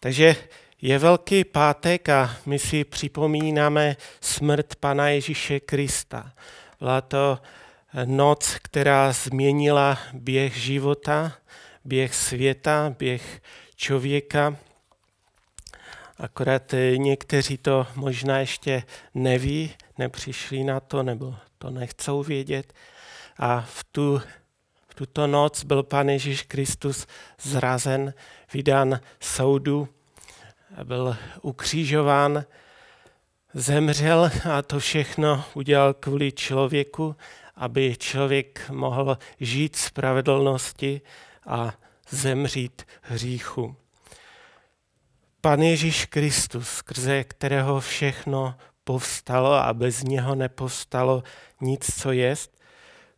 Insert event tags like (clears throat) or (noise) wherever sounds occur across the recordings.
Takže je Velký pátek a my si připomínáme smrt Pana Ježíše Krista. Byla to noc, která změnila běh života, běh světa, běh člověka. Akorát někteří to možná ještě neví, nepřišli na to, nebo to nechcou vědět. A v, tu, tuto noc byl Pan Ježíš Kristus zrazen, vydán soudu, byl ukřižován, zemřel a to všechno udělal kvůli člověku, aby člověk mohl žít spravedlnosti a zemřít hříchu. Pan Ježíš Kristus, skrze kterého všechno povstalo a bez něho nepovstalo nic, co jest.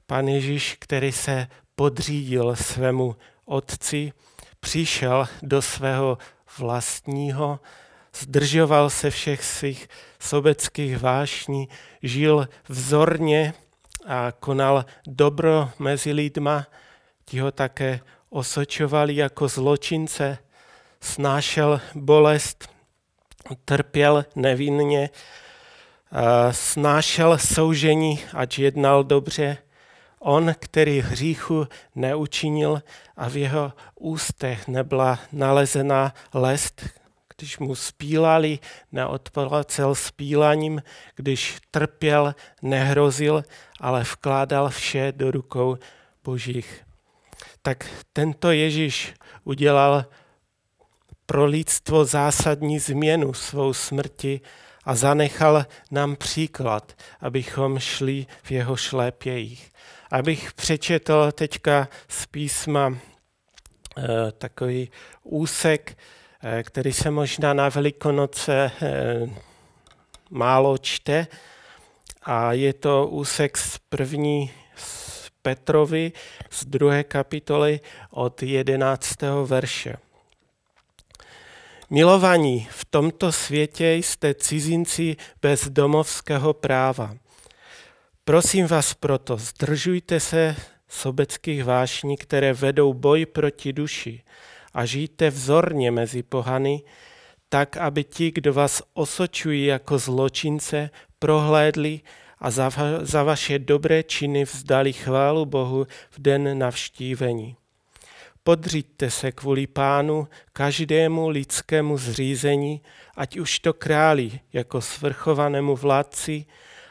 Pan Ježíš, který se podřídil svému otci, přišel do svého vlastního, zdržoval se všech svých sobeckých vášní, žil vzorně a konal dobro mezi lidma, ti ho také osočovali jako zločince, snášel bolest, trpěl nevinně, snášel soužení, ať jednal dobře. On, který hříchu neučinil a v jeho ústech nebyla nalezená lest, když mu spílali, neodplacel spílaním, když trpěl, nehrozil, ale vkládal vše do rukou božích. Tak tento Ježíš udělal pro lidstvo zásadní změnu svou smrti a zanechal nám příklad, abychom šli v jeho šlépějích. Abych přečetl teďka z písma eh, takový úsek, eh, který se možná na Velikonoce eh, málo čte, a je to úsek z první z Petrovi z druhé kapitoly od jedenáctého verše. Milovaní, v tomto světě jste cizinci bez domovského práva. Prosím vás proto, zdržujte se sobeckých vášní, které vedou boj proti duši a žijte vzorně mezi pohany, tak, aby ti, kdo vás osočují jako zločince, prohlédli a za, va- za vaše dobré činy vzdali chválu Bohu v den navštívení. Podřiďte se kvůli pánu každému lidskému zřízení, ať už to králi jako svrchovanému vládci,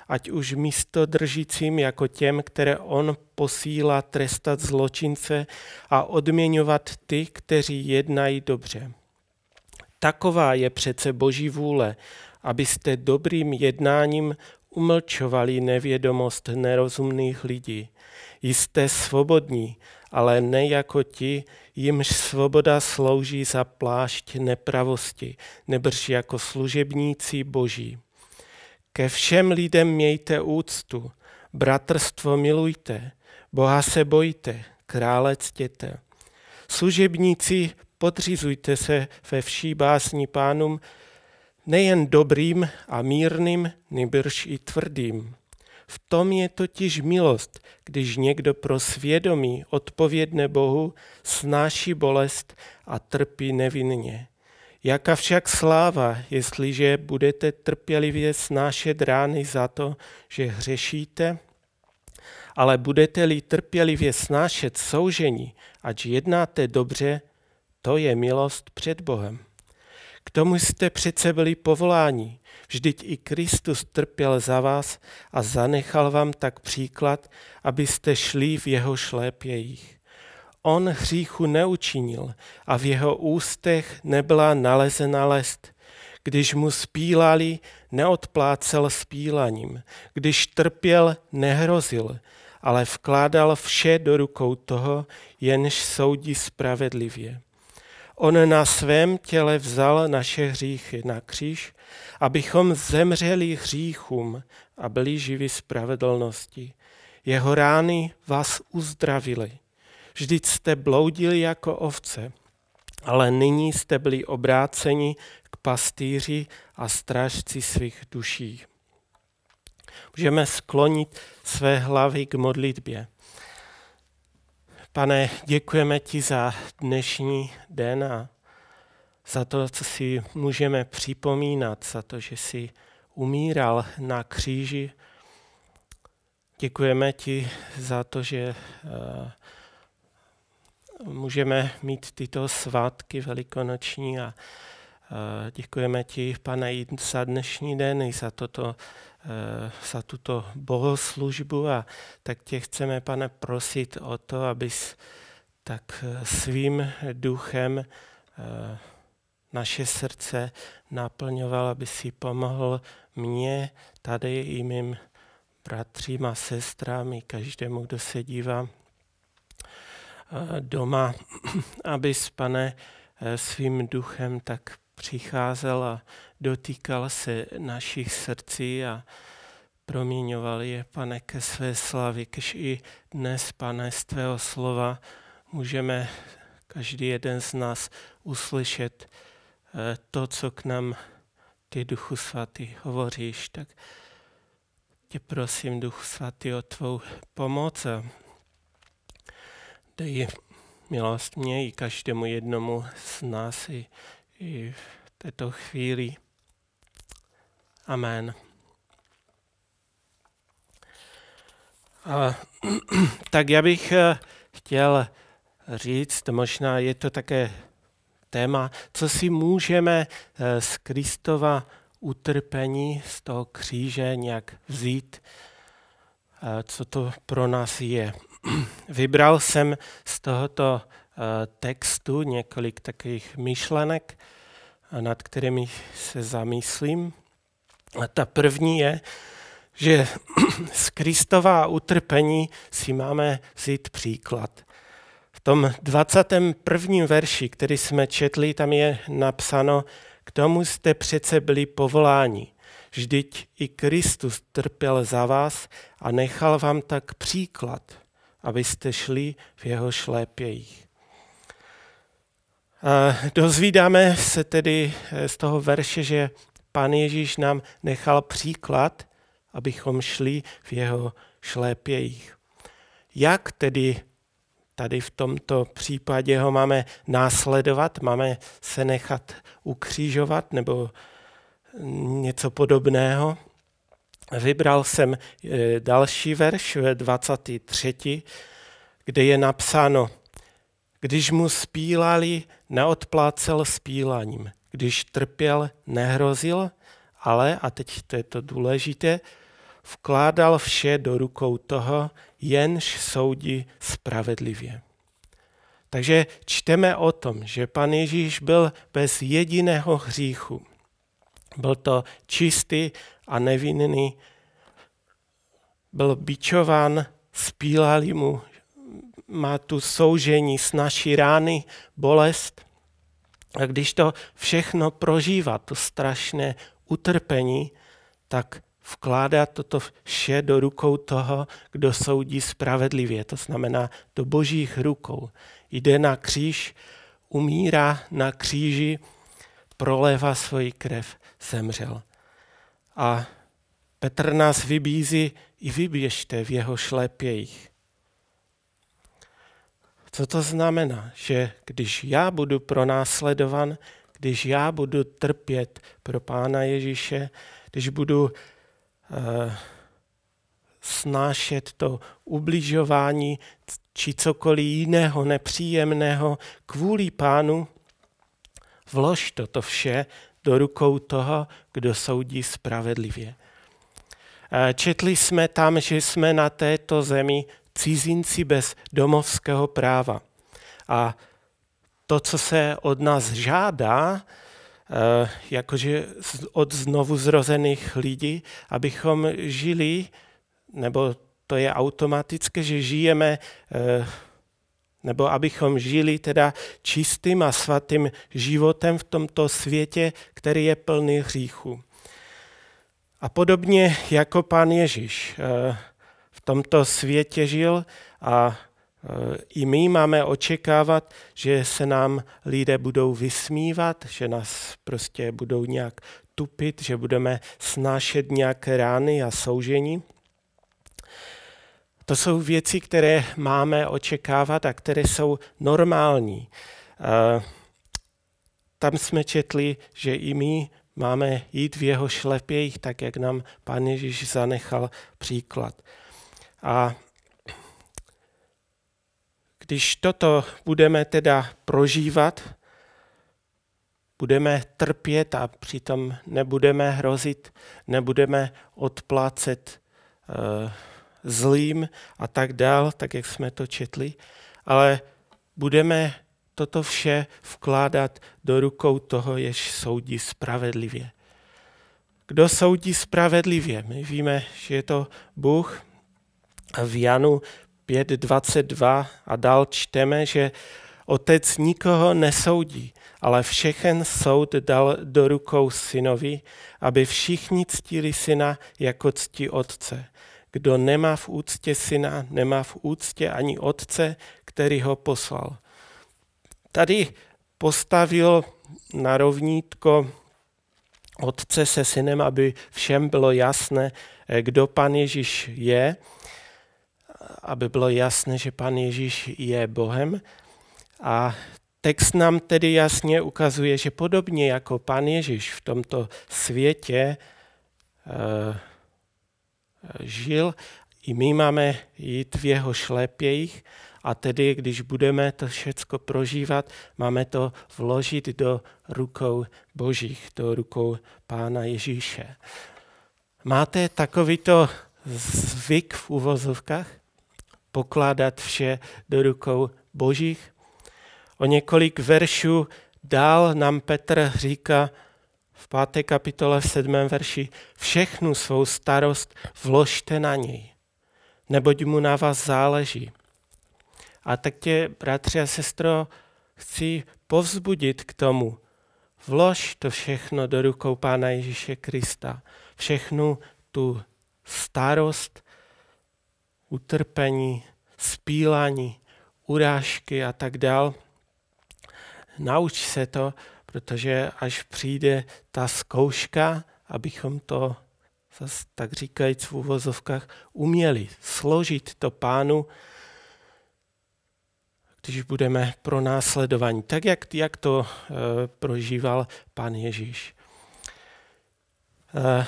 ať už místo držícím jako těm, které on posílá trestat zločince a odměňovat ty, kteří jednají dobře. Taková je přece boží vůle, abyste dobrým jednáním umlčovali nevědomost nerozumných lidí. Jste svobodní, ale ne jako ti, jimž svoboda slouží za plášť nepravosti, nebrž jako služebníci boží. Ke všem lidem mějte úctu, bratrstvo milujte, Boha se bojte, krále ctěte. Služebníci, podřizujte se ve vší básní pánům, nejen dobrým a mírným, nebrž i tvrdým. V tom je totiž milost, když někdo pro svědomí odpovědne Bohu snáší bolest a trpí nevinně. Jaká však sláva, jestliže budete trpělivě snášet rány za to, že hřešíte? Ale budete-li trpělivě snášet soužení, ať jednáte dobře, to je milost před Bohem. K tomu jste přece byli povoláni. Vždyť i Kristus trpěl za vás a zanechal vám tak příklad, abyste šli v jeho šlépějích. On hříchu neučinil a v jeho ústech nebyla nalezena lest. Když mu spílali, neodplácel spílaním. Když trpěl, nehrozil, ale vkládal vše do rukou toho, jenž soudí spravedlivě. On na svém těle vzal naše hříchy na kříž, abychom zemřeli hříchům a byli živi spravedlnosti. Jeho rány vás uzdravily. Vždyť jste bloudili jako ovce, ale nyní jste byli obráceni k pastýři a strážci svých duší. Můžeme sklonit své hlavy k modlitbě. Pane, děkujeme ti za dnešní den a za to, co si můžeme připomínat, za to, že si umíral na kříži. Děkujeme ti za to, že uh, můžeme mít tyto svátky velikonoční a děkujeme ti, pane, i za dnešní den, i za, toto, uh, za tuto bohoslužbu a tak tě chceme, pane, prosit o to, abys tak svým duchem naše srdce naplňoval, aby si pomohl mě, tady i mým bratřím a sestrám, i každému, kdo se dívá doma, (clears throat) aby pane, svým duchem tak přicházel a dotýkal se našich srdcí a proměňoval je, pane, ke své slavě, kež i dnes, pane, z tvého slova můžeme každý jeden z nás uslyšet Eh, to, co k nám ty Duchu Svatý hovoříš, tak tě prosím, Duchu Svatý, o tvou pomoc a dej milost mě i každému jednomu z nás i, i v této chvíli. Amen. A, (clears throat) tak já bych eh, chtěl říct, možná je to také téma, co si můžeme eh, z Kristova utrpení, z toho kříže nějak vzít, co to pro nás je. (clears throat) Vybral jsem z tohoto eh, textu několik takových myšlenek, nad kterými se zamyslím. A ta první je, že (clears throat) z Kristova utrpení si máme vzít příklad. V tom 21. verši, který jsme četli, tam je napsáno, k tomu jste přece byli povoláni. Vždyť i Kristus trpěl za vás a nechal vám tak příklad, abyste šli v jeho šlépějích. Dozvídáme se tedy z toho verše, že Pán Ježíš nám nechal příklad, abychom šli v jeho šlépějích. Jak tedy Tady v tomto případě ho máme následovat, máme se nechat ukřížovat nebo něco podobného. Vybral jsem eh, další verš, 23., kde je napsáno, když mu spílali, neodplácel spílaním. Když trpěl, nehrozil, ale, a teď to je to důležité, vkládal vše do rukou toho, jenž soudí spravedlivě. Takže čteme o tom, že pan Ježíš byl bez jediného hříchu. Byl to čistý a nevinný, byl bičován, spílali mu, má tu soužení s naší rány, bolest. A když to všechno prožívá, to strašné utrpení, tak vkládá toto vše do rukou toho, kdo soudí spravedlivě, to znamená do božích rukou. Jde na kříž, umírá na kříži, prolévá svoji krev, zemřel. A Petr nás vybízí, i vyběžte v jeho šlépějích. Co to znamená? Že když já budu pronásledovan, když já budu trpět pro Pána Ježíše, když budu Eh, snášet to ubližování či cokoliv jiného nepříjemného kvůli pánu, vlož toto vše do rukou toho, kdo soudí spravedlivě. Eh, četli jsme tam, že jsme na této zemi cizinci bez domovského práva. A to, co se od nás žádá, Eh, jakože od znovu zrozených lidí, abychom žili, nebo to je automatické, že žijeme, eh, nebo abychom žili teda čistým a svatým životem v tomto světě, který je plný hříchu. A podobně jako pán Ježíš eh, v tomto světě žil a i my máme očekávat, že se nám lidé budou vysmívat, že nás prostě budou nějak tupit, že budeme snášet nějaké rány a soužení. To jsou věci, které máme očekávat a které jsou normální. tam jsme četli, že i my máme jít v jeho šlepějích, tak jak nám Pán Ježíš zanechal příklad. A když toto budeme teda prožívat, budeme trpět a přitom nebudeme hrozit, nebudeme odplácet uh, zlým a tak dál, tak jak jsme to četli, ale budeme toto vše vkládat do rukou toho, jež soudí spravedlivě. Kdo soudí spravedlivě? My víme, že je to Bůh. A v Janu 5.22 a dál čteme, že otec nikoho nesoudí, ale všechen soud dal do rukou synovi, aby všichni ctili syna jako ctí otce. Kdo nemá v úctě syna, nemá v úctě ani otce, který ho poslal. Tady postavil na rovnítko otce se synem, aby všem bylo jasné, kdo pan Ježíš je, aby bylo jasné, že pan Ježíš je Bohem. A text nám tedy jasně ukazuje, že podobně jako pan Ježíš v tomto světě uh, žil, i my máme jít v jeho šlépějích a tedy, když budeme to všecko prožívat, máme to vložit do rukou božích, do rukou Pána Ježíše. Máte takovýto zvyk v uvozovkách? Pokládat vše do rukou božích? O několik veršů dál nám Petr říká v páté kapitole v sedmém verši, všechnu svou starost vložte na něj, neboť mu na vás záleží. A tak tě, bratři a sestro, chci povzbudit k tomu. Vlož to všechno do rukou Pána Ježíše Krista. Všechnu tu starost, utrpení, spílání, urážky a tak dál. Nauč se to, protože až přijde ta zkouška, abychom to, tak říkajíc v uvozovkách, uměli složit to pánu, když budeme pro následování, tak jak, jak to e, prožíval pan Ježíš. E,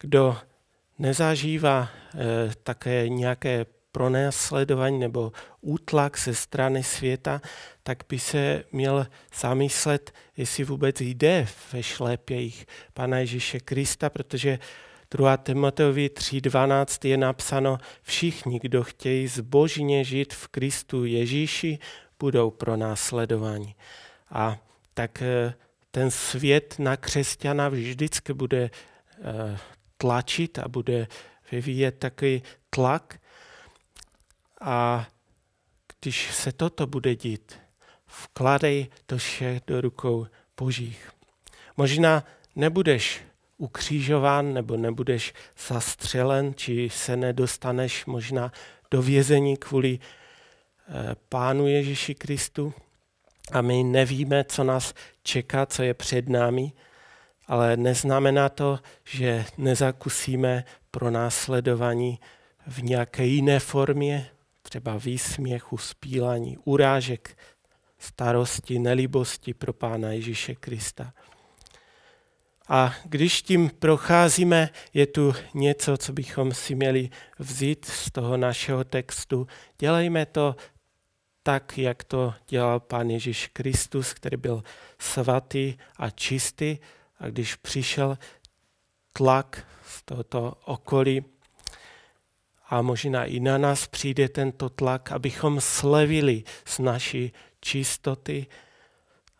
kdo nezažívá e, také nějaké pronásledování nebo útlak ze strany světa, tak by se měl zamyslet, jestli vůbec jde ve šlépějích Pana Ježíše Krista, protože 2. Timoteovi 3.12 je napsáno, všichni, kdo chtějí zbožně žít v Kristu Ježíši, budou pro následování. A tak eh, ten svět na křesťana vždycky bude eh, tlačit a bude vyvíjet takový tlak. A když se toto bude dít, vkladej to vše do rukou božích. Možná nebudeš ukřižován nebo nebudeš zastřelen, či se nedostaneš možná do vězení kvůli eh, Pánu Ježíši Kristu. A my nevíme, co nás čeká, co je před námi, ale neznamená to, že nezakusíme pro následování v nějaké jiné formě, třeba výsměchu, spílání, urážek, starosti, nelibosti pro Pána Ježíše Krista. A když tím procházíme, je tu něco, co bychom si měli vzít z toho našeho textu. Dělejme to tak, jak to dělal Pán Ježíš Kristus, který byl svatý a čistý. A když přišel tlak z tohoto okolí, a možná i na nás přijde tento tlak, abychom slevili z naší čistoty,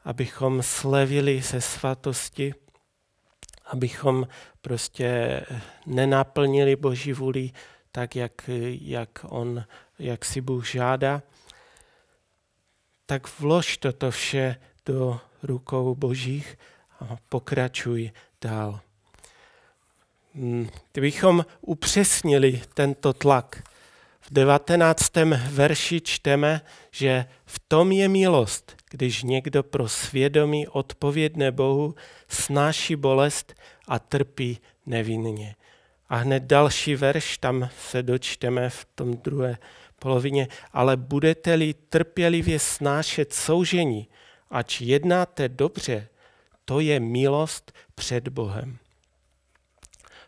abychom slevili ze svatosti, abychom prostě nenaplnili Boží vůli tak, jak, jak, on, jak si Bůh žádá, tak vlož toto vše do rukou Božích a pokračuj dál. Hmm, kdybychom upřesnili tento tlak, v 19. verši čteme, že v tom je milost, když někdo pro svědomí odpovědné Bohu snáší bolest a trpí nevinně. A hned další verš, tam se dočteme v tom druhé polovině, ale budete-li trpělivě snášet soužení ač jednáte dobře, to je milost před Bohem.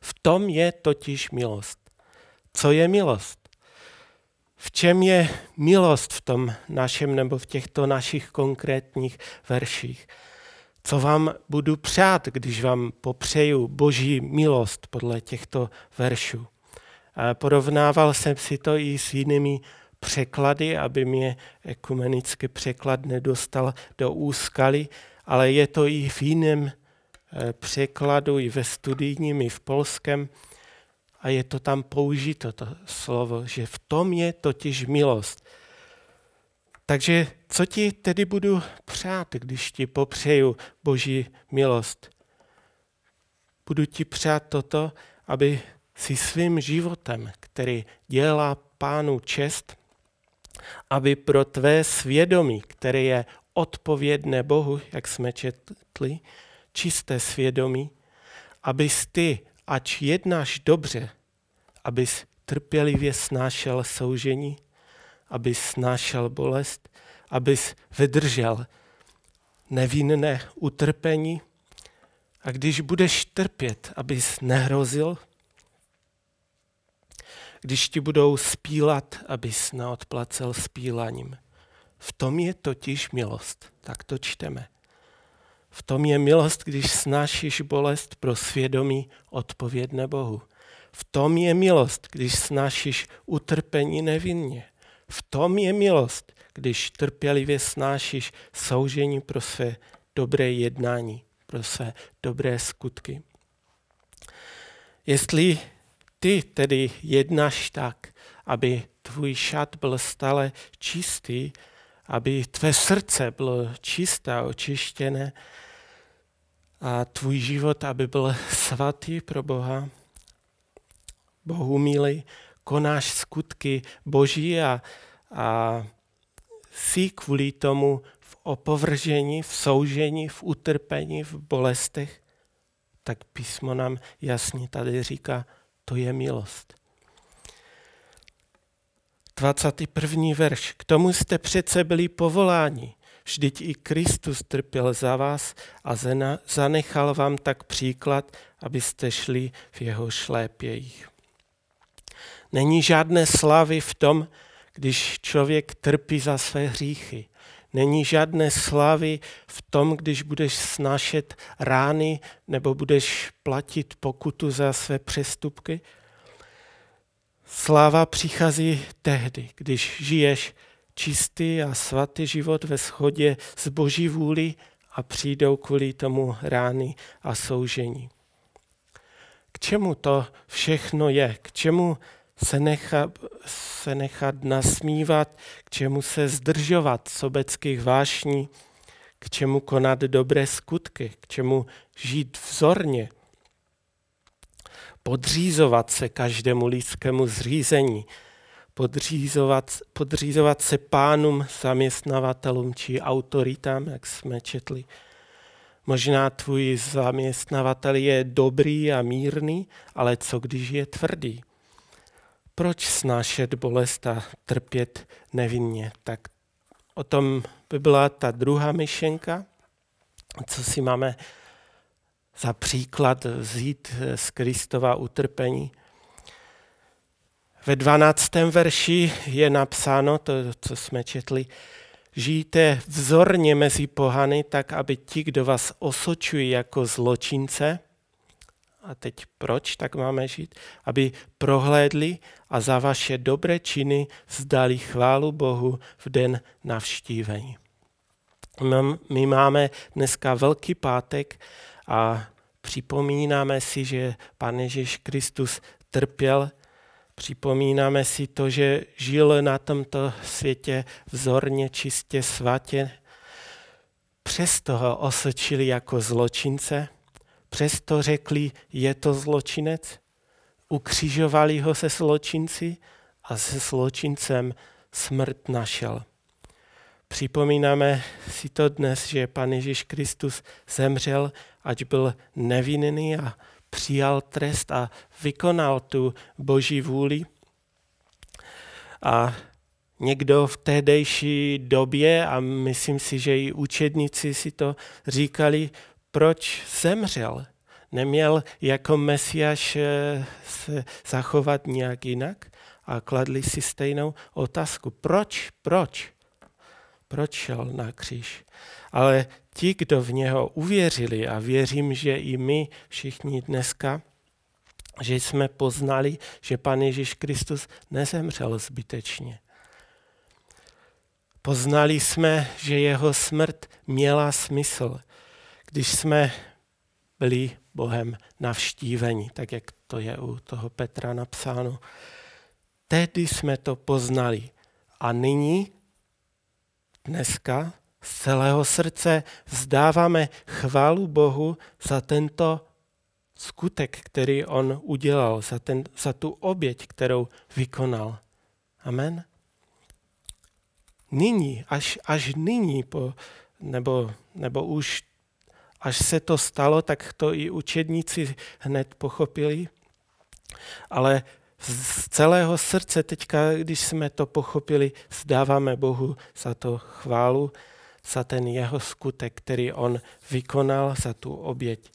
V tom je totiž milost. Co je milost? V čem je milost v tom našem nebo v těchto našich konkrétních verších? Co vám budu přát, když vám popřeju boží milost podle těchto veršů? Porovnával jsem si to i s jinými překlady, aby mě ekumenický překlad nedostal do úskaly, ale je to i v jiném překladu, i ve studijním, i v polském. A je to tam použito, to slovo, že v tom je totiž milost. Takže co ti tedy budu přát, když ti popřeju Boží milost? Budu ti přát toto, aby si svým životem, který dělá pánu čest, aby pro tvé svědomí, které je odpovědné Bohu, jak jsme četli, čisté svědomí, abys ty, ač jednáš dobře, abys trpělivě snášel soužení, abys snášel bolest, abys vydržel nevinné utrpení a když budeš trpět, abys nehrozil, když ti budou spílat, abys neodplacel spílaním. V tom je totiž milost. Tak to čteme. V tom je milost, když snášíš bolest pro svědomí odpovědné Bohu. V tom je milost, když snášíš utrpení nevinně. V tom je milost, když trpělivě snášíš soužení pro své dobré jednání, pro své dobré skutky. Jestli ty tedy jednáš tak, aby tvůj šat byl stále čistý, aby tvé srdce bylo čisté a očištěné a tvůj život, aby byl (laughs) svatý pro Boha, Bohu milý, konáš skutky Boží a, a jsi kvůli tomu v opovržení, v soužení, v utrpení, v bolestech, tak písmo nám jasně tady říká, to je milost. 21. verš. K tomu jste přece byli povoláni. Vždyť i Kristus trpěl za vás a zanechal vám tak příklad, abyste šli v jeho šlépějích. Není žádné slavy v tom, když člověk trpí za své hříchy. Není žádné slavy v tom, když budeš snášet rány nebo budeš platit pokutu za své přestupky. Sláva přichází tehdy, když žiješ čistý a svatý život ve shodě s Boží vůli a přijdou kvůli tomu rány a soužení. K čemu to všechno je? K čemu se, necha, se nechat nasmívat, k čemu se zdržovat sobeckých vášní, k čemu konat dobré skutky, k čemu žít vzorně, podřízovat se každému lidskému zřízení, podřízovat, podřízovat se pánům, zaměstnavatelům či autoritám, jak jsme četli. Možná tvůj zaměstnavatel je dobrý a mírný, ale co když je tvrdý? proč snášet bolest a trpět nevinně. Tak o tom by byla ta druhá myšlenka, co si máme za příklad vzít z Kristova utrpení. Ve 12. verši je napsáno, to, co jsme četli, žijte vzorně mezi pohany, tak aby ti, kdo vás osočují jako zločince, a teď proč tak máme žít? Aby prohlédli a za vaše dobré činy vzdali chválu Bohu v den navštívení. My máme dneska Velký pátek a připomínáme si, že Pane Ježíš Kristus trpěl, připomínáme si to, že žil na tomto světě vzorně, čistě, svatě, přesto ho osočili jako zločince, Přesto řekli, je to zločinec, ukřižovali ho se zločinci a se zločincem smrt našel. Připomínáme si to dnes, že Pan Ježíš Kristus zemřel, ať byl nevinný a přijal trest a vykonal tu boží vůli. A někdo v tehdejší době, a myslím si, že i učedníci si to říkali, proč zemřel. Neměl jako mesiaš eh, se zachovat nějak jinak a kladli si stejnou otázku. Proč? Proč? Proč šel na kříž? Ale ti, kdo v něho uvěřili, a věřím, že i my všichni dneska, že jsme poznali, že Pan Ježíš Kristus nezemřel zbytečně. Poznali jsme, že jeho smrt měla smysl, když jsme byli Bohem navštíveni, tak jak to je u toho Petra napsáno. Tehdy jsme to poznali. A nyní, dneska, z celého srdce vzdáváme chválu Bohu za tento skutek, který on udělal, za, ten, za tu oběť, kterou vykonal. Amen. Nyní, až, až nyní, po, nebo, nebo už až se to stalo, tak to i učedníci hned pochopili. Ale z celého srdce teďka, když jsme to pochopili, zdáváme Bohu za to chválu, za ten jeho skutek, který on vykonal, za tu oběť.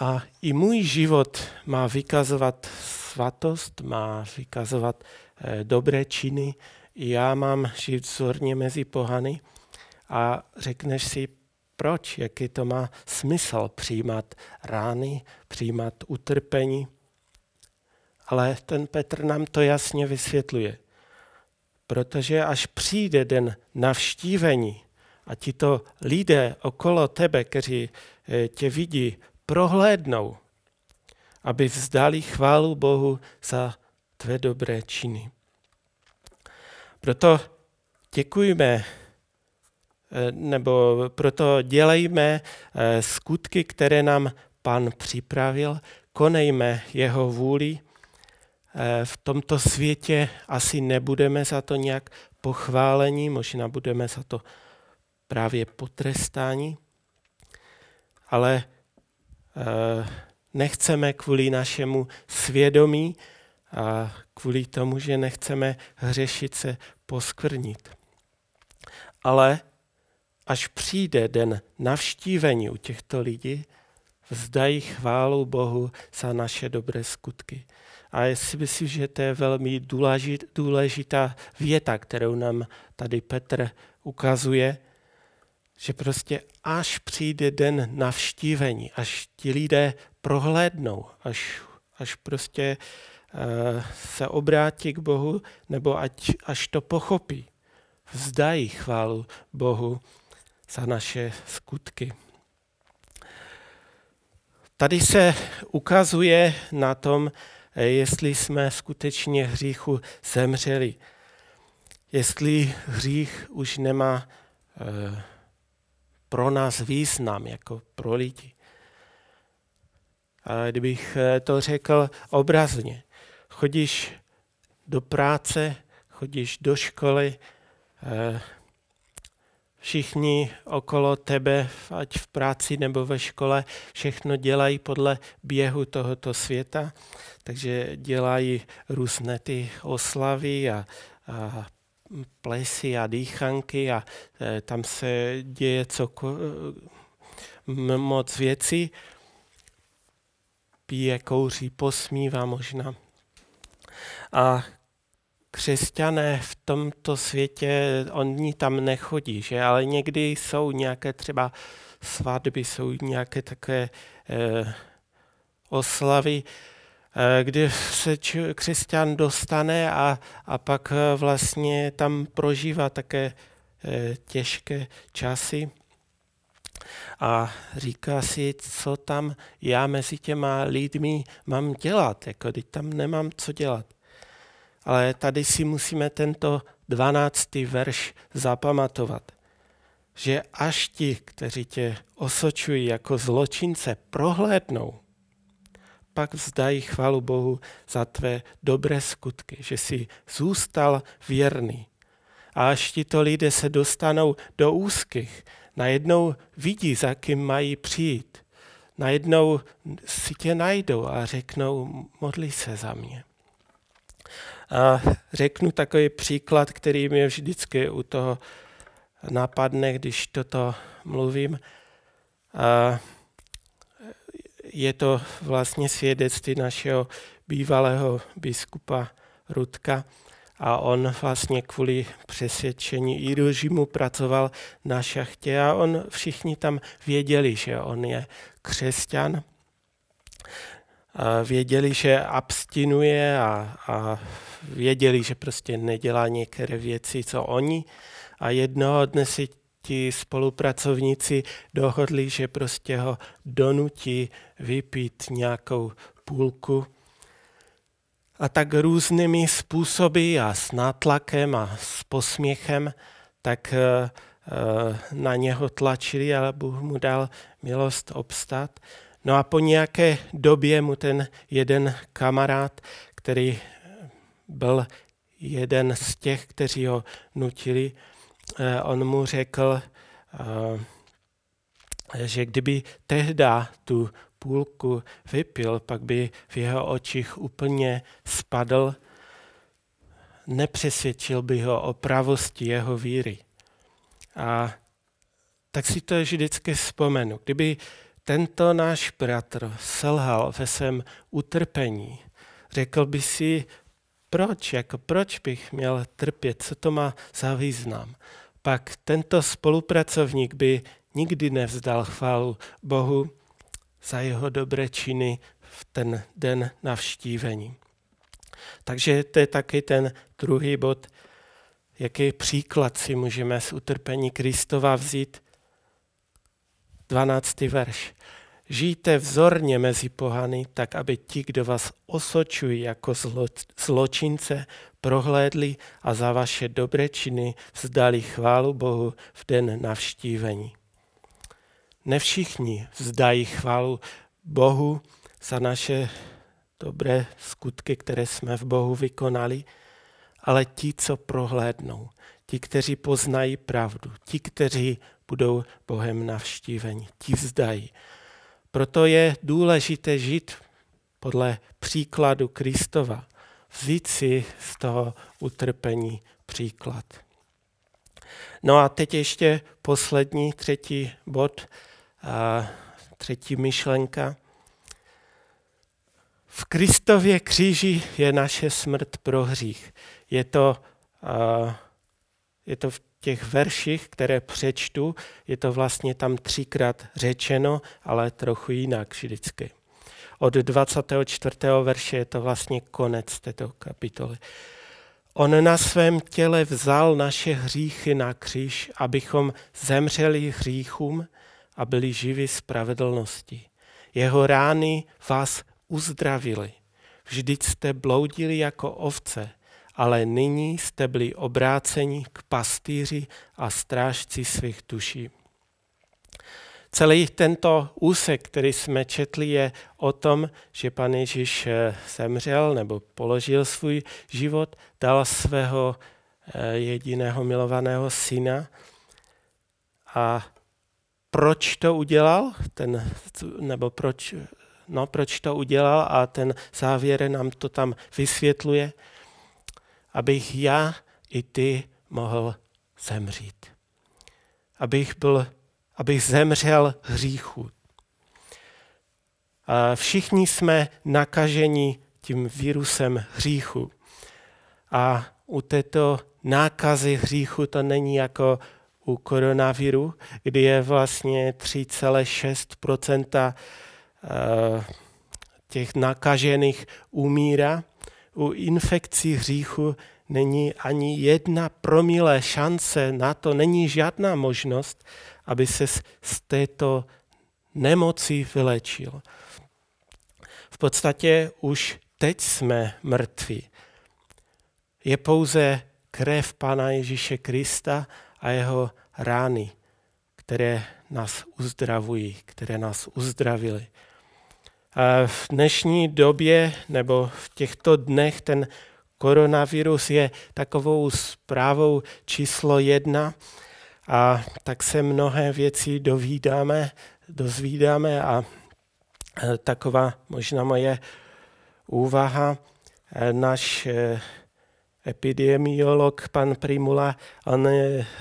A i můj život má vykazovat svatost, má vykazovat eh, dobré činy. Já mám žít vzorně mezi pohany. A řekneš si, proč, jaký to má smysl přijímat rány, přijímat utrpení. Ale ten Petr nám to jasně vysvětluje. Protože až přijde den navštívení a ti to lidé okolo tebe, kteří eh, tě vidí, prohlédnou, aby vzdali chválu Bohu za tvé dobré činy. Proto děkujeme, eh, nebo proto dělejme eh, skutky, které nám Pan připravil, konejme jeho vůli. Eh, v tomto světě asi nebudeme za to nějak pochválení, možná budeme za to právě potrestáni, ale nechceme kvůli našemu svědomí a kvůli tomu, že nechceme hřešit se poskvrnit. Ale až přijde den navštívení u těchto lidí, vzdají chválu Bohu za naše dobré skutky. A já si myslím, že to je velmi důležitá věta, kterou nám tady Petr ukazuje, že prostě až přijde den navštívení, až ti lidé prohlédnou, až, až prostě uh, se obrátí k Bohu, nebo ať, až to pochopí, vzdají chválu Bohu za naše skutky. Tady se ukazuje na tom, jestli jsme skutečně hříchu zemřeli. Jestli hřích už nemá uh, pro nás význam, jako pro lidi. A kdybych eh, to řekl obrazně, chodíš do práce, chodíš do školy, eh, všichni okolo tebe, ať v práci nebo ve škole, všechno dělají podle běhu tohoto světa, takže dělají různé ty oslavy a, a plesy a dýchanky a e, tam se děje co, moc věcí. Pije, kouří, posmívá možná. A křesťané v tomto světě, oni tam nechodí, že? ale někdy jsou nějaké třeba svatby, jsou nějaké takové eh, oslavy, Eh, se křesťan dostane a, a pak eh, vlastně tam prožívá také eh, těžké časy a říká si, co tam já mezi těma lidmi mám dělat, jako teď tam nemám co dělat. Ale tady si musíme tento 12. verš zapamatovat, že až ti, kteří tě osočují jako zločince, prohlédnou, pak vzdají chválu Bohu za tvé dobré skutky, že jsi zůstal věrný. A až tito lidé se dostanou do úzkých, najednou vidí, za kým mají přijít. Najednou si tě najdou a řeknou, modli se za mě. A řeknu takový příklad, který mě vždycky u toho napadne, když toto mluvím. A je to vlastně svědectví našeho bývalého biskupa Rudka a on vlastně kvůli přesvědčení i režimu pracoval na šachtě a on všichni tam věděli, že on je křesťan. Věděli, že abstinuje a, a věděli, že prostě nedělá některé věci, co oni. A jednoho dne si ti spolupracovníci dohodli, že prostě ho donutí vypít nějakou půlku. A tak různými způsoby a s nátlakem a s posměchem, tak eh, eh, na něho tlačili, ale Bůh mu dal milost obstát. No a po nějaké době mu ten jeden kamarád, který byl jeden z těch, kteří ho nutili, eh, on mu řekl, že kdyby tehda tu půlku vypil, pak by v jeho očích úplně spadl, nepřesvědčil by ho o pravosti jeho víry. A tak si to vždycky vzpomenu. Kdyby tento náš bratr selhal ve svém utrpení, řekl by si, proč, jako proč bych měl trpět, co to má za význam. Pak tento spolupracovník by nikdy nevzdal chválu Bohu za jeho dobré činy v ten den navštívení. Takže to je taky ten druhý bod, jaký příklad si můžeme z utrpení Kristova vzít. 12. verš. Žijte vzorně mezi pohany, tak aby ti, kdo vás osočují jako zlo, zločince, prohlédli a za vaše dobré činy vzdali chválu Bohu v den navštívení. Ne všichni vzdají chválu Bohu za naše dobré skutky, které jsme v Bohu vykonali, ale ti, co prohlédnou, ti, kteří poznají pravdu, ti, kteří budou Bohem navštíveni, ti vzdají. Proto je důležité žít podle příkladu Kristova, vzít si z toho utrpení příklad. No a teď ještě poslední, třetí bod, a třetí myšlenka. V Kristově kříži je naše smrt pro hřích. Je to, je to v těch verších, které přečtu, je to vlastně tam třikrát řečeno, ale trochu jinak vždycky. Od 24. verše je to vlastně konec této kapitoly. On na svém těle vzal naše hříchy na kříž, abychom zemřeli hříchům a byli živi spravedlnosti. Jeho rány vás uzdravili. Vždyť jste bloudili jako ovce, ale nyní jste byli obráceni k pastýři a strážci svých duší. Celý tento úsek, který jsme četli, je o tom, že pan Ježíš eh, zemřel nebo položil svůj život, dal svého eh, jediného milovaného syna. A proč to udělal, ten, nebo proč, no, proč to udělal? A ten závěr nám to tam vysvětluje, abych já i ty mohl zemřít. Abych, byl, abych zemřel hříchu. A všichni jsme nakaženi tím virusem hříchu. A u této nákazy hříchu to není jako u koronaviru, kdy je vlastně 3,6 eh, těch nakažených umírá. U infekcí hříchu není ani jedna promile šance na to, není žádná možnost, aby se z této nemoci vylečil. V podstatě už teď jsme mrtví. Je pouze krev Pana Ježíše Krista a jeho rány, které nás uzdravují, které nás uzdravily. V dnešní době nebo v těchto dnech ten koronavirus je takovou zprávou číslo jedna a tak se mnohé věci dovídáme, dozvídáme a taková možná moje úvaha. náš eh, epidemiolog, pan Primula, on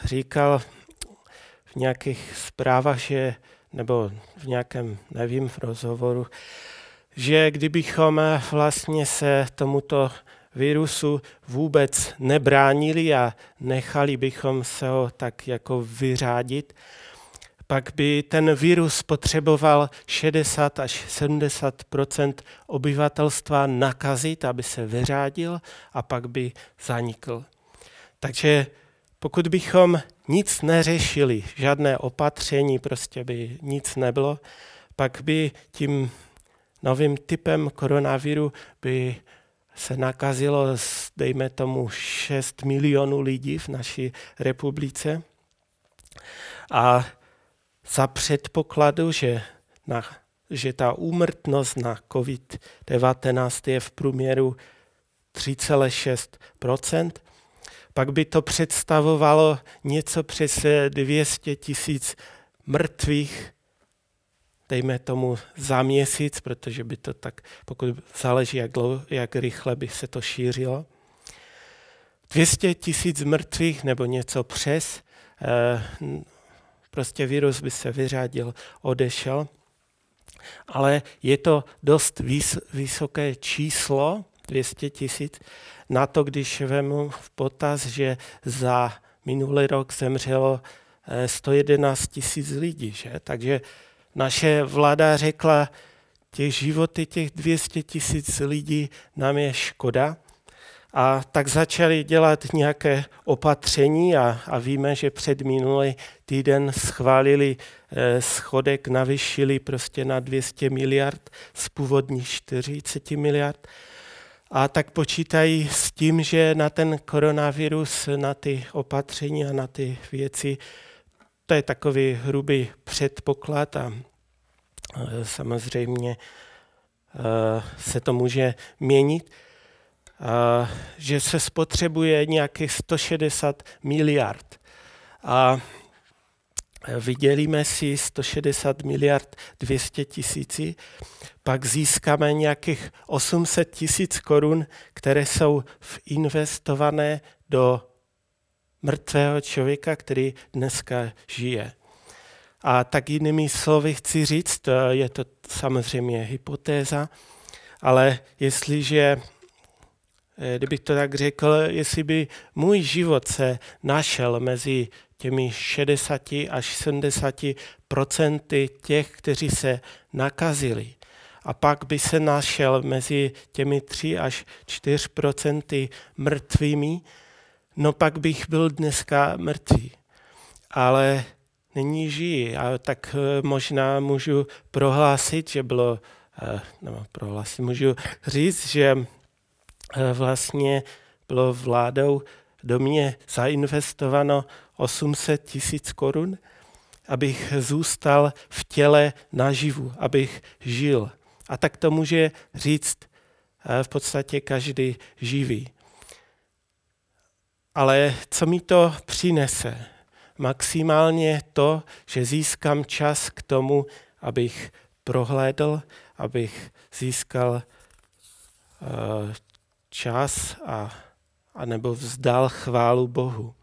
říkal v nějakých zprávách, že, nebo v nějakém, nevím, v rozhovoru, že kdybychom vlastně se tomuto virusu vůbec nebránili a nechali bychom se ho tak jako vyřádit, pak by ten virus potřeboval 60 až 70% obyvatelstva nakazit, aby se vyřádil a pak by zanikl. Takže pokud bychom nic neřešili, žádné opatření, prostě by nic nebylo, pak by tím novým typem koronaviru by se nakazilo, dejme tomu, 6 milionů lidí v naší republice. A za předpokladu, že, na, že ta úmrtnost na COVID-19 je v průměru 3,6 pak by to představovalo něco přes 200 tisíc mrtvých, dejme tomu za měsíc, protože by to tak, pokud záleží, jak, dlouho, jak rychle by se to šířilo. 200 tisíc mrtvých nebo něco přes, eh, prostě virus by se vyřádil, odešel. Ale je to dost vys- vysoké číslo, 200 tisíc, na to, když vemu v potaz, že za minulý rok zemřelo 111 eh, tisíc lidí. Že? Takže naše vláda řekla, těch životy těch 200 tisíc lidí nám je škoda, a tak začali dělat nějaké opatření a, a víme, že před minulý týden schválili eh, schodek, navyšili prostě na 200 miliard z původních 40 miliard. A tak počítají s tím, že na ten koronavirus, na ty opatření a na ty věci, to je takový hrubý předpoklad a eh, samozřejmě eh, se to může měnit že se spotřebuje nějakých 160 miliard. A vydělíme si 160 miliard 200 tisíci, pak získáme nějakých 800 tisíc korun, které jsou investované do mrtvého člověka, který dneska žije. A tak jinými slovy chci říct, je to samozřejmě hypotéza, ale jestliže kdybych to tak řekl, jestli by můj život se našel mezi těmi 60 až 70 procenty těch, kteří se nakazili. A pak by se našel mezi těmi 3 až 4 procenty mrtvými, no pak bych byl dneska mrtvý. Ale nyní žijí a tak eh, možná můžu prohlásit, že bylo, eh, nebo prohlásit, můžu říct, že Eh, vlastně bylo vládou do mě zainvestováno 800 tisíc korun, abych zůstal v těle naživu, abych žil. A tak to může říct eh, v podstatě každý živý. Ale co mi to přinese? Maximálně to, že získám čas k tomu, abych prohlédl, abych získal uh, čas a, a nebo vzdal chválu Bohu.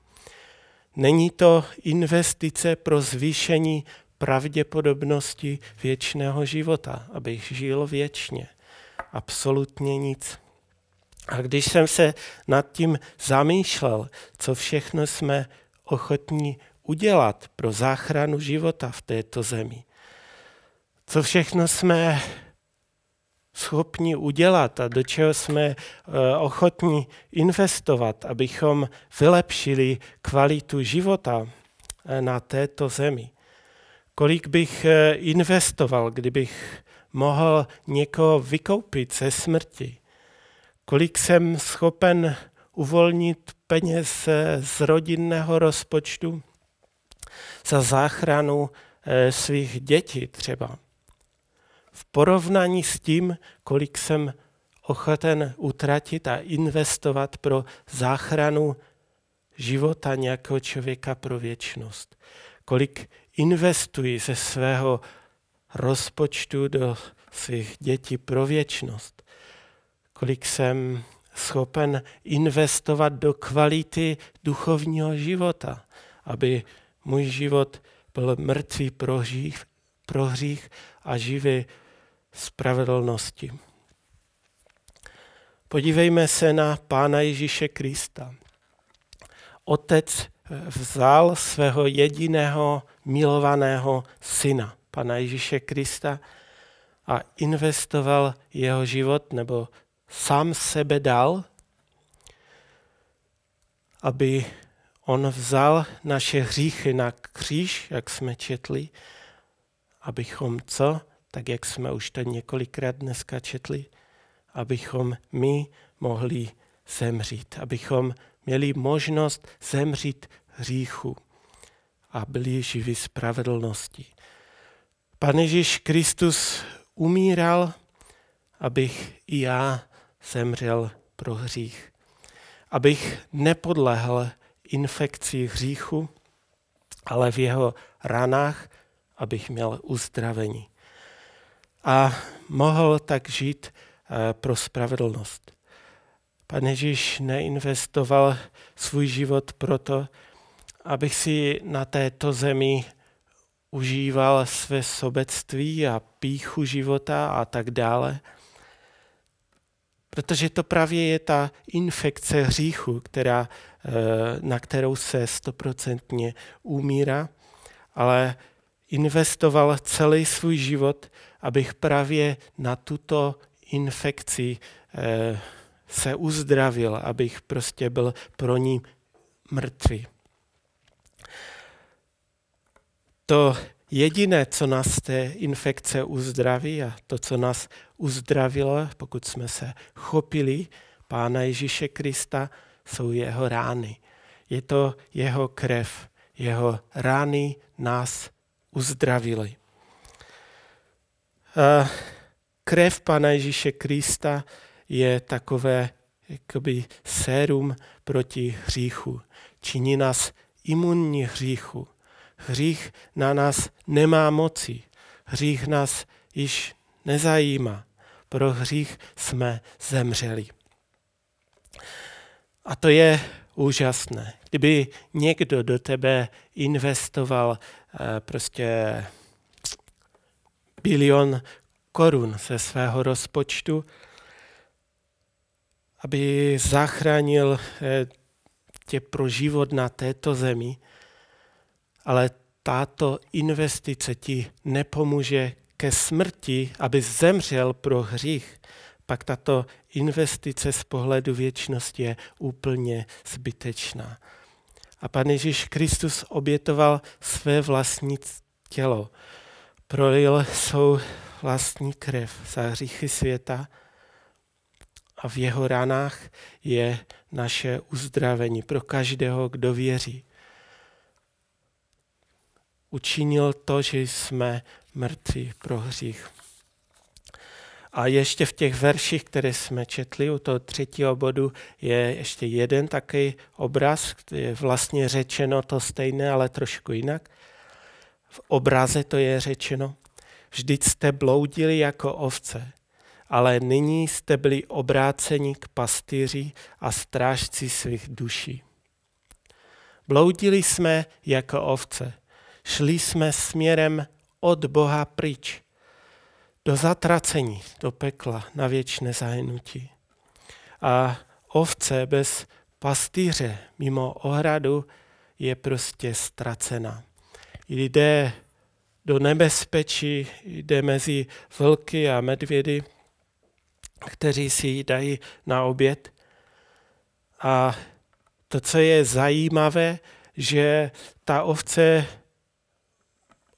Není to investice pro zvýšení pravděpodobnosti věčného života, abych žil věčně. Absolutně nic. A když jsem se nad tím zamýšlel, co všechno jsme ochotní udělat pro záchranu života v této zemi, co všechno jsme schopni udělat a do čeho jsme eh, ochotní investovat, abychom vylepšili kvalitu života eh, na této zemi. Kolik bych eh, investoval, kdybych mohl někoho vykoupit ze smrti? Kolik jsem schopen uvolnit peněz z rodinného rozpočtu za záchranu svých dětí třeba? V porovnání s tím, kolik jsem ochoten utratit a investovat pro záchranu života nějakého člověka pro věčnost. Kolik investuji ze svého rozpočtu do svých dětí pro věčnost. Kolik jsem schopen investovat do kvality duchovního života, aby můj život byl mrtvý pro hřích, pro hřích a živý spravedlnosti. Podívejme se na Pána Ježíše Krista. Otec vzal svého jediného milovaného syna, Pana Ježíše Krista, a investoval jeho život, nebo sám sebe dal, aby on vzal naše hříchy na kříž, jak jsme četli, abychom co? Tak jak jsme už to několikrát dneska četli, abychom my mohli zemřít, abychom měli možnost zemřít hříchu a byli živí spravedlnosti. Pane Ježíš Kristus umíral, abych i já zemřel pro hřích. Abych nepodlehl infekci hříchu, ale v jeho ranách, abych měl uzdravení. A mohl tak žít eh, pro spravedlnost. Pane Ježíš neinvestoval svůj život proto, abych si na této zemi užíval své sobectví a píchu života a tak dále. Protože to právě je ta infekce hříchu, která, eh, na kterou se stoprocentně umírá, ale investoval celý svůj život, abych právě na tuto infekci eh, se uzdravil, abych prostě byl pro ní mrtvý. To jediné, co nás té infekce uzdraví a to, co nás uzdravilo, pokud jsme se chopili Pána Ježíše Krista, jsou jeho rány. Je to jeho krev. Jeho rány nás uzdravily. Krev Pána Ježíše Krista je takové jakoby sérum proti hříchu. Činí nás imunní hříchu. Hřích na nás nemá moci. Hřích nás již nezajímá. Pro hřích jsme zemřeli. A to je úžasné. Kdyby někdo do tebe investoval eh, prostě bilion korun ze svého rozpočtu, aby zachránil eh, tě pro život na této zemi, ale tato investice ti nepomůže ke smrti, aby zemřel pro hřích, pak tato investice z pohledu věčnosti je úplně zbytečná. A Pan Ježíš Kristus obětoval své vlastní tělo. Prolil svou vlastní krev za hříchy světa a v jeho ranách je naše uzdravení pro každého, kdo věří. Učinil to, že jsme mrtví pro hřích. A ještě v těch verších, které jsme četli u toho třetího bodu, je ještě jeden takový obraz, který je vlastně řečeno to stejné, ale trošku jinak. V obraze to je řečeno. Vždyť jste bloudili jako ovce, ale nyní jste byli obráceni k pastýři a strážci svých duší. Bloudili jsme jako ovce, šli jsme směrem od Boha pryč, do zatracení, do pekla, na věčné zahynutí. A ovce bez pastýře mimo ohradu je prostě ztracena. Jde do nebezpečí, jde mezi vlky a medvědy, kteří si ji dají na oběd. A to, co je zajímavé, že ta ovce,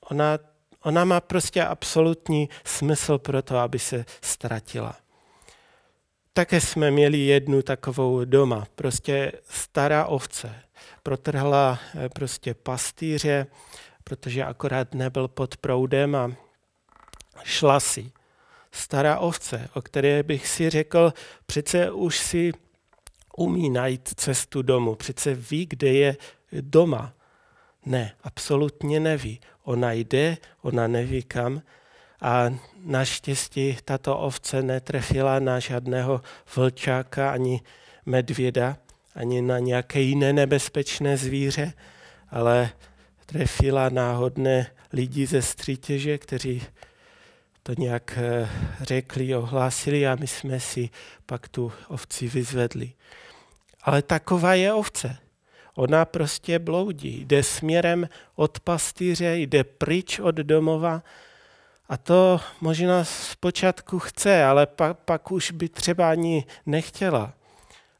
ona Ona má prostě absolutní smysl pro to, aby se ztratila. Také jsme měli jednu takovou doma, prostě stará ovce. Protrhla eh, prostě pastýře, protože akorát nebyl pod proudem a šla si. Stará ovce, o které bych si řekl, přece už si umí najít cestu domů, přece ví, kde je doma. Ne, absolutně neví. Ona jde, ona neví kam a naštěstí tato ovce netrefila na žádného vlčáka ani medvěda, ani na nějaké jiné nebezpečné zvíře, ale trefila náhodné lidi ze střítěže, kteří to nějak eh, řekli, ohlásili a my jsme si pak tu ovci vyzvedli. Ale taková je ovce. Ona prostě bloudí, jde směrem od pastýře, jde pryč od domova a to možná zpočátku chce, ale pak, pak už by třeba ani nechtěla.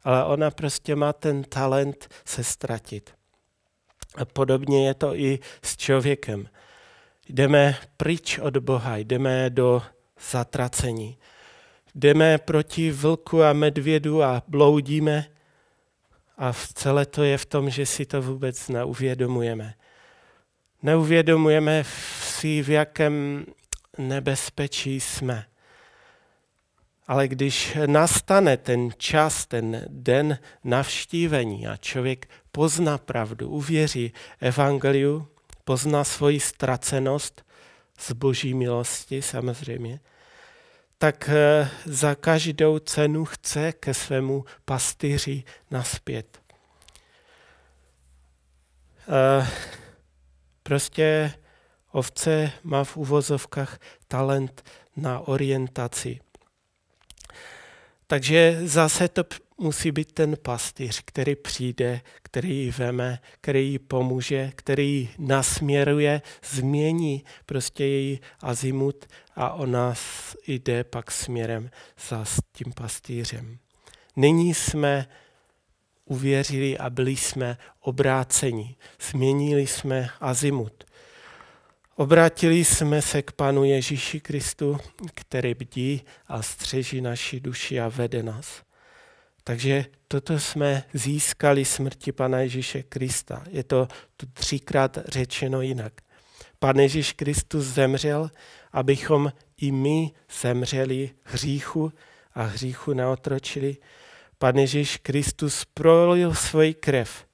Ale ona prostě má ten talent se ztratit. A podobně je to i s člověkem. Jdeme pryč od Boha, jdeme do zatracení. Jdeme proti vlku a medvědu a bloudíme a celé to je v tom, že si to vůbec neuvědomujeme. Neuvědomujeme si, v jakém nebezpečí jsme. Ale když nastane ten čas, ten den navštívení a člověk pozná pravdu, uvěří evangeliu, pozná svoji ztracenost z boží milosti samozřejmě, tak eh, za každou cenu chce ke svému pastýři naspět. Eh, prostě ovce má v uvozovkách talent na orientaci. Takže zase to musí být ten pastýř, který přijde, který ji veme, který ji pomůže, který ji nasměruje, změní prostě její azimut a ona jde pak směrem za tím pastýřem. Nyní jsme uvěřili a byli jsme obráceni. Změnili jsme azimut. Obrátili jsme se k Panu Ježíši Kristu, který bdí a střeží naši duši a vede nás. Takže toto jsme získali smrti Pana Ježíše Krista. Je to tu třikrát řečeno jinak. Pan Ježíš Kristus zemřel, abychom i my zemřeli hříchu a hříchu neotročili. Pan Ježíš Kristus prolil svoji krev,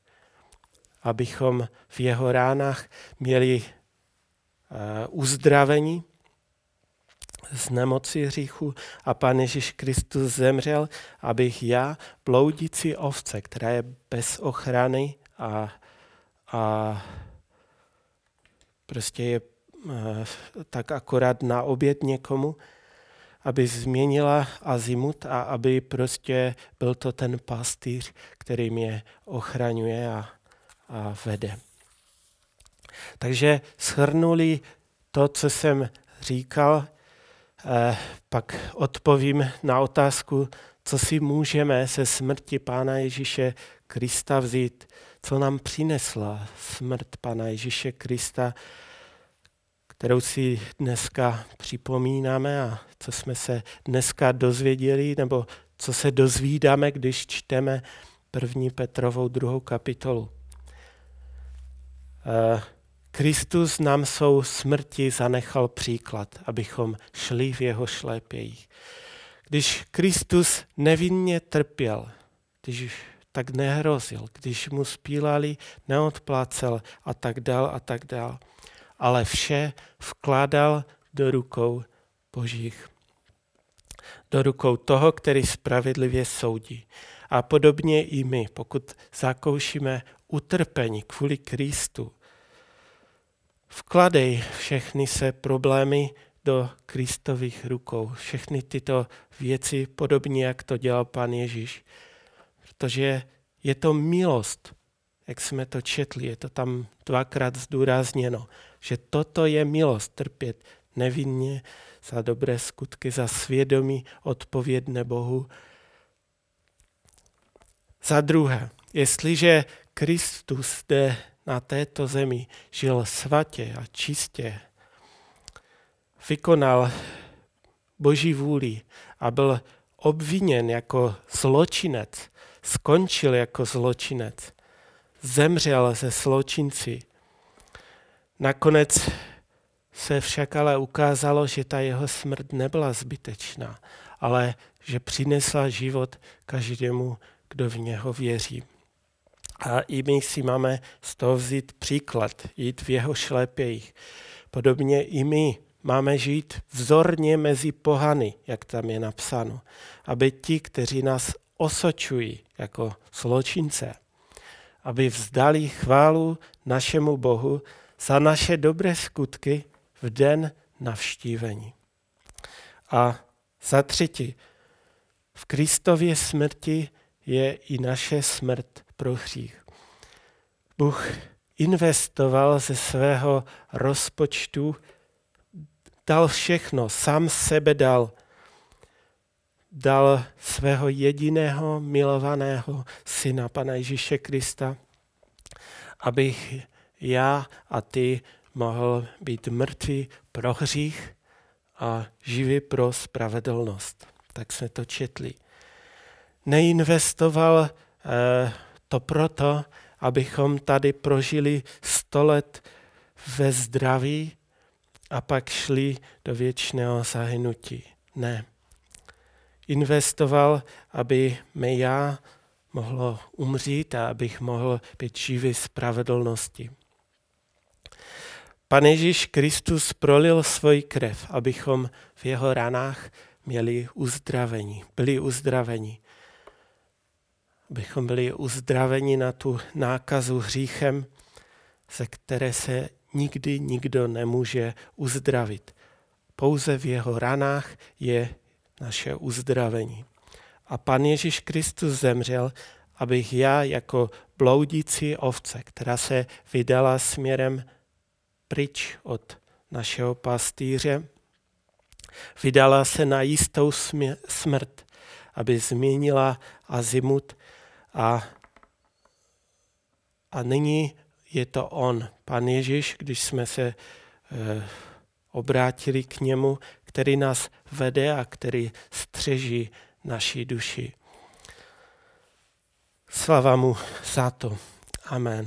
abychom v jeho ránách měli Eh, uzdravení z nemoci hříchu a Pán Ježíš Kristus zemřel, abych já, bloudící ovce, která je bez ochrany a, a prostě je eh, tak akorát na oběd někomu, aby změnila azimut a aby prostě byl to ten pastýř, který mě ochraňuje a, a vede. Takže shrnuli to, co jsem říkal, pak odpovím na otázku, co si můžeme se smrti Pána Ježíše Krista vzít, co nám přinesla smrt Pána Ježíše Krista, kterou si dneska připomínáme a co jsme se dneska dozvěděli, nebo co se dozvídáme, když čteme první Petrovou druhou kapitolu. Eh, Kristus nám svou smrti zanechal příklad, abychom šli v jeho šlépějích. Když Kristus nevinně trpěl, když tak nehrozil, když mu spílali, neodplácel a tak dál a tak dál. Ale vše vkládal do rukou božích. Do rukou toho, který spravedlivě soudí. A podobně i my, pokud zakoušíme utrpení kvůli Kristu, Vkladej všechny se problémy do Kristových rukou. Všechny tyto věci, podobně jak to dělal pan Ježíš. Protože je to milost, jak jsme to četli, je to tam dvakrát zdůrazněno, že toto je milost, trpět nevinně za dobré skutky, za svědomí odpovědné Bohu. Za druhé, jestliže Kristus jde na této zemi žil svatě a čistě, vykonal boží vůli a byl obviněn jako zločinec, skončil jako zločinec, zemřel ze zločinci. Nakonec se však ale ukázalo, že ta jeho smrt nebyla zbytečná, ale že přinesla život každému, kdo v něho věří. A i my si máme z toho vzít příklad, jít v jeho šlépějích. Podobně i my máme žít vzorně mezi pohany, jak tam je napsáno, aby ti, kteří nás osočují jako zločince, aby vzdali chválu našemu Bohu za naše dobré skutky v den navštívení. A za třetí, v Kristově smrti je i naše smrt pro hřích. Bůh investoval ze svého rozpočtu, dal všechno, sám sebe dal. Dal svého jediného milovaného syna, Pana Ježíše Krista, abych já a ty mohl být mrtvý pro hřích a živý pro spravedlnost. Tak jsme to četli. Neinvestoval eh, to proto, abychom tady prožili sto let ve zdraví a pak šli do věčného zahynutí. Ne. Investoval, aby mě já mohlo umřít a abych mohl být živý spravedlnosti. Pan Ježíš Kristus prolil svůj krev, abychom v jeho ranách měli uzdravení, byli uzdraveni. Abychom byli uzdraveni na tu nákazu hříchem, ze které se nikdy nikdo nemůže uzdravit. Pouze v jeho ranách je naše uzdravení. A pan Ježíš Kristus zemřel, abych já jako bloudící ovce, která se vydala směrem pryč od našeho pastýře, vydala se na jistou smrt, aby změnila azimut a, a nyní je to on, pan Ježíš, když jsme se e, obrátili k němu, který nás vede a který střeží naší duši. Slava mu za to. Amen.